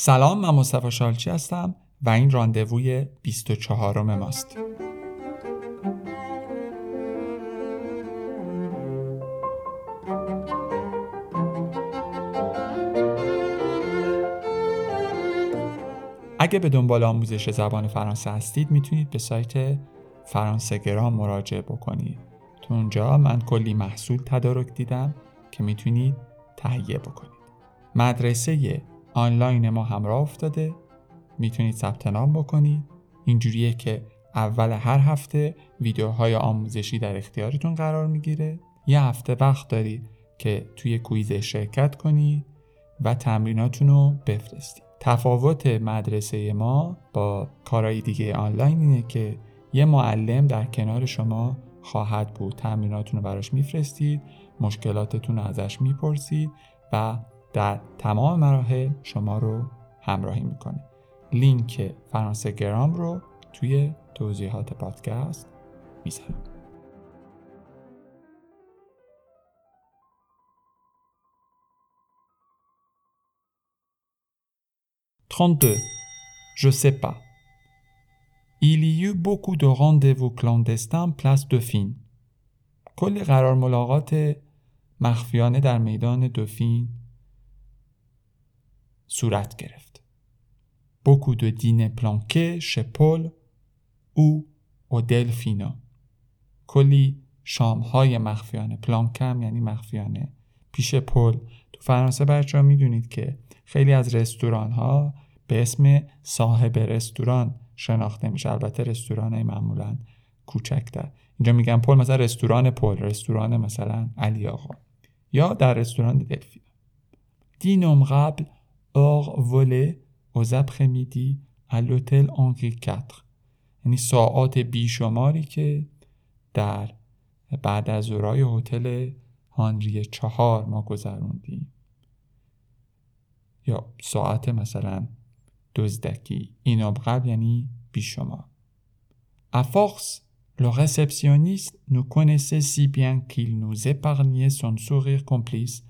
سلام من مصطفی شالچی هستم و این راندووی 24 ماست. اگه به دنبال آموزش زبان فرانسه هستید می‌تونید به سایت فرانسه گرام مراجعه بکنید. تو اونجا من کلی محصول تدارک دیدم که می‌تونید تهیه بکنید. مدرسه آنلاین ما همراه افتاده. می‌تونید ثبت نام بکنید. اینجوریه که اول هر هفته ویدیوهای آموزشی در اختیارتون قرار می‌گیره. یه هفته وقت دارید که توی کویز شرکت کنید و تمریناتون رو بفرستید. تفاوت مدرسه ما با کارهای دیگه آنلاین اینه که یه معلم در کنار شما خواهد بود. تمریناتون رو براش میفرستید مشکلاتتون رو ازش می‌پرسید و در تمام مراحل شما رو همراهی می‌کنه لینک فرانسه گرام رو توی توضیحات پادکست می‌ذارم. Je sais pas. Il y eut beaucoup de rendez-vous clandestins place Dauphine. کلی قرار ملاقات مخفیانه در میدان دوفین صورت گرفت. Beaucoup de dîners planqués chez Paul ou au Delfino. کلی شامهای مخفیانه پلانکم یعنی مخفیانه پیش پل تو فرانسه بچه می‌دونید که خیلی از رستوران ها به اسم صاحب رستوران شناخته میشه البته رستوران های معمولا کوچکتر اینجا میگن پل مثلا رستوران پل رستوران مثلا علی آقا یا در رستوران دلفین دینوم قبل اور ولé aux après-midi à l'hôtel Henri IV یعنی ساعات بیشماری که در بعد از ظهرای هتل هانری چهار ما گذروندیم یا ساعت مثلا دزدکی این قبل یعنی بیشمار À force, le réceptionniste nous connaissait si bien qu'il nous épargnait son sourire complice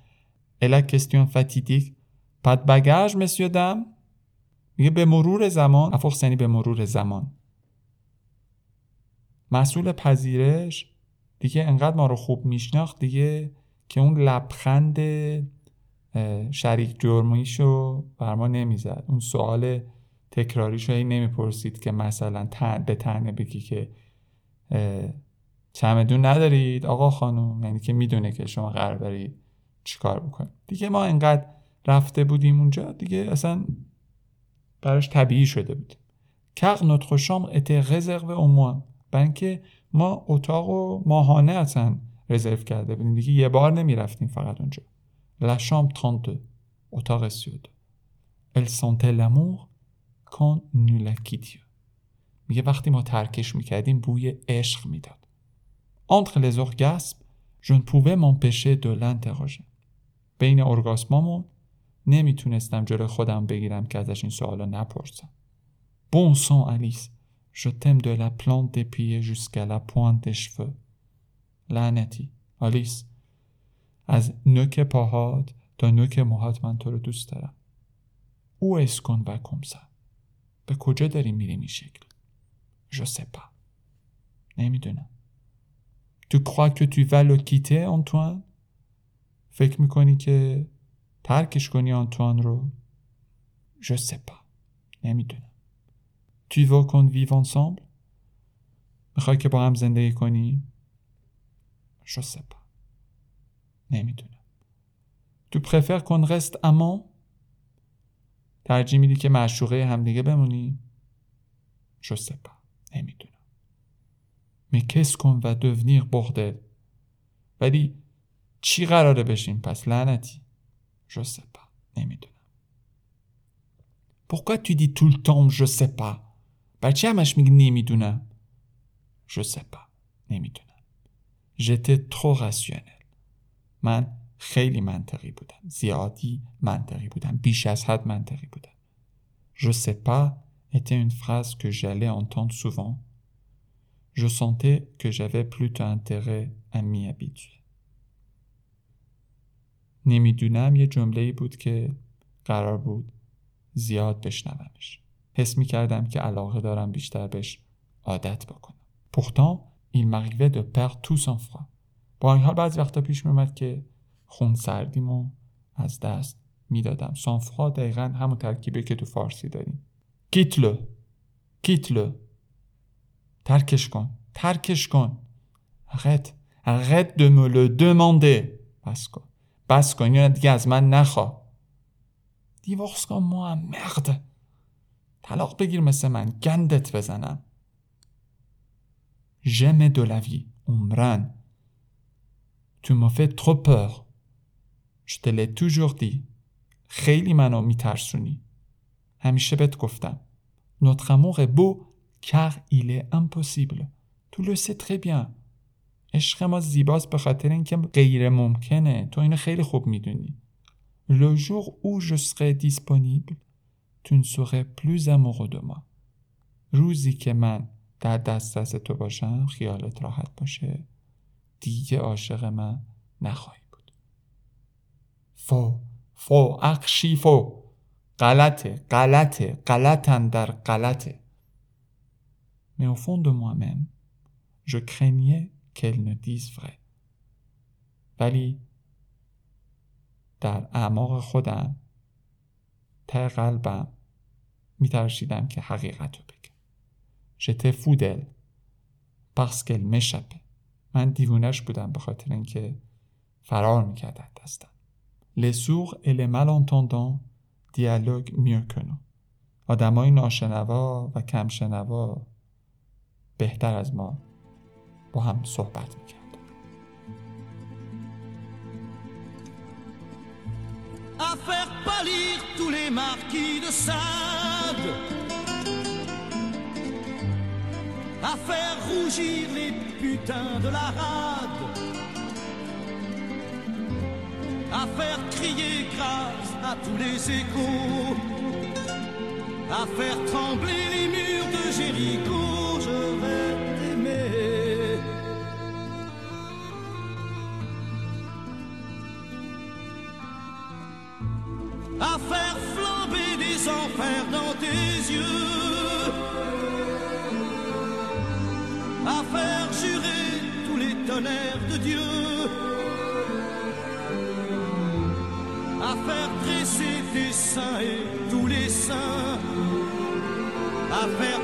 et la question fatidique Pas bagages, monsieur dame میگه به مرور زمان. افخ یعنی به مرور زمان. مسئول پذیرش دیگه انقدر ما رو خوب میشناخت دیگه که اون لبخند شریک جرمیشو بر ما نمی‌زد. اون سوال تکراریشو هی نمی‌پرسید که مثلا تن به تنه بگی که چمدون ندارید آقا خانم؟ یعنی که می‌دونه که شما قرار دارید چیکار بکنید. دیگه ما انقدر رفته بودیم اونجا دیگه اصلا براش طبیعی شده بود. کق chambre était réservée au moins برای اینکه ما اتاق و ماهانه اصلا رزرو کرده بودیم. دیگه یه بار نمی‌رفتیم فقط اونجا. Chambre 32 اتاق 32 Elle sentait l'amour quand nous la quittions. میگه وقتی ما ترکش می‌کردیم بوی عشق می‌داد. Entre les orgasmes je ne pouvais m'empêcher de l'interroger. بین ارگاسمامون نمی‌تونستم جلوی خودم بگیرم که ازش این سوالا نپرسم. Bon sang Alice. Je t'aime de la plante des pieds jusqu'à la pointe des cheveux. لعنتی آلیس از نوک پاهات تا نوک موهات من تو رو دوست دارم. او اسکن و کمسا به کجا داری میری این شکل؟ Je sais pas. نمی‌دونم. Tu crois que tu vas le quitter Antoine فکر می‌کنی که ترکش کنی آنتوان رو؟ Je sais pas. نمی‌دونم. Tu veux qu'on vive ensemble می‌خوای که با هم زندگی کنیم Je sais pas. نمی‌دونم. Tu préfères qu'on reste amant ترجیح میدی که معشوقه همدیگه بمونی؟ Je sais pas. نمی‌دونم. Mais qu'est-ce qu'on va devenir bordel ولی چی قراره بشیم؟ پس لعنتی. Je sais pas نمیدونم Pourquoi tu dis tout le temps je sais pas بچه همش میگی نمیدونم Je sais pas نمیدونم J'étais trop rationnel من خیلی منطقی بودم زیادی منطقی بودم بیش از حد منطقی بودم Je sais pas était une phrase que j'allais entendre souvent. Je sentais que j'avais plutôt intérêt à m'y habituer. نمی‌دونم یه جمله بود که قرار بود زیاد بشنومش. حس می کردم که علاقه دارم بیشتر بهش عادت بکنم. Il m'arrivait de perdre tout son froid با این حال بعضی وقتا پیش می که خون سردیمو از دست می‌دادم. سانفرا دقیقا همون ترکیبه که تو فارسی داریم. کیتلو کیتلو ترکش کن ترکش کن. Arrête arrête de me le demander. بس کن. بس کن اینو دیگه از من نخوا. دیوخس کن ما هم مغد طلاق بگیر مثل من گندت بزنم. جم دولوی عمرن. Tu me fais peur je te l'ai toujours dit خیلی منو میترسونی. همیشه بهت گفتم. Notre amour est beau car il est impossible tu le sais très bien عشق ما زیباست به خاطر اینکه غیر ممکنه تو اینو خیلی خوب می‌دونی. Le jour où je serai disponible tu ne serai plus روزی که من در دسترس تو باشم خیالت راحت باشه. دیگه عاشق من نخواهی بود. فو فو اقشی فو. غلطه غلطه غلطن در غلطه. Mais au fond de moi-même, je qu'elle ne dise vrai. ولی در اعماق خودم ته قلبم میترشیدم که حقیقت رو بگم. Fou d'elle parce qu'elle m'échappait من دیوونش بودم به خاطر اینکه فرار می‌کرد از دستم malentendants dialoguent mieux que nous. آدمای ناشنوا و کم شنوا بهتر از ما با هم صحبت میکرد à faire pâlir tous les marquis de Sade, à faire rougir les putains de la rade, à faire crier grâce à tous les échos, à faire trembler les murs de Jéricho. Faire flamber des enfers dans tes yeux, à faire jurer tous les tonnerres de Dieu, à faire dresser tes seins et tous les saints, à faire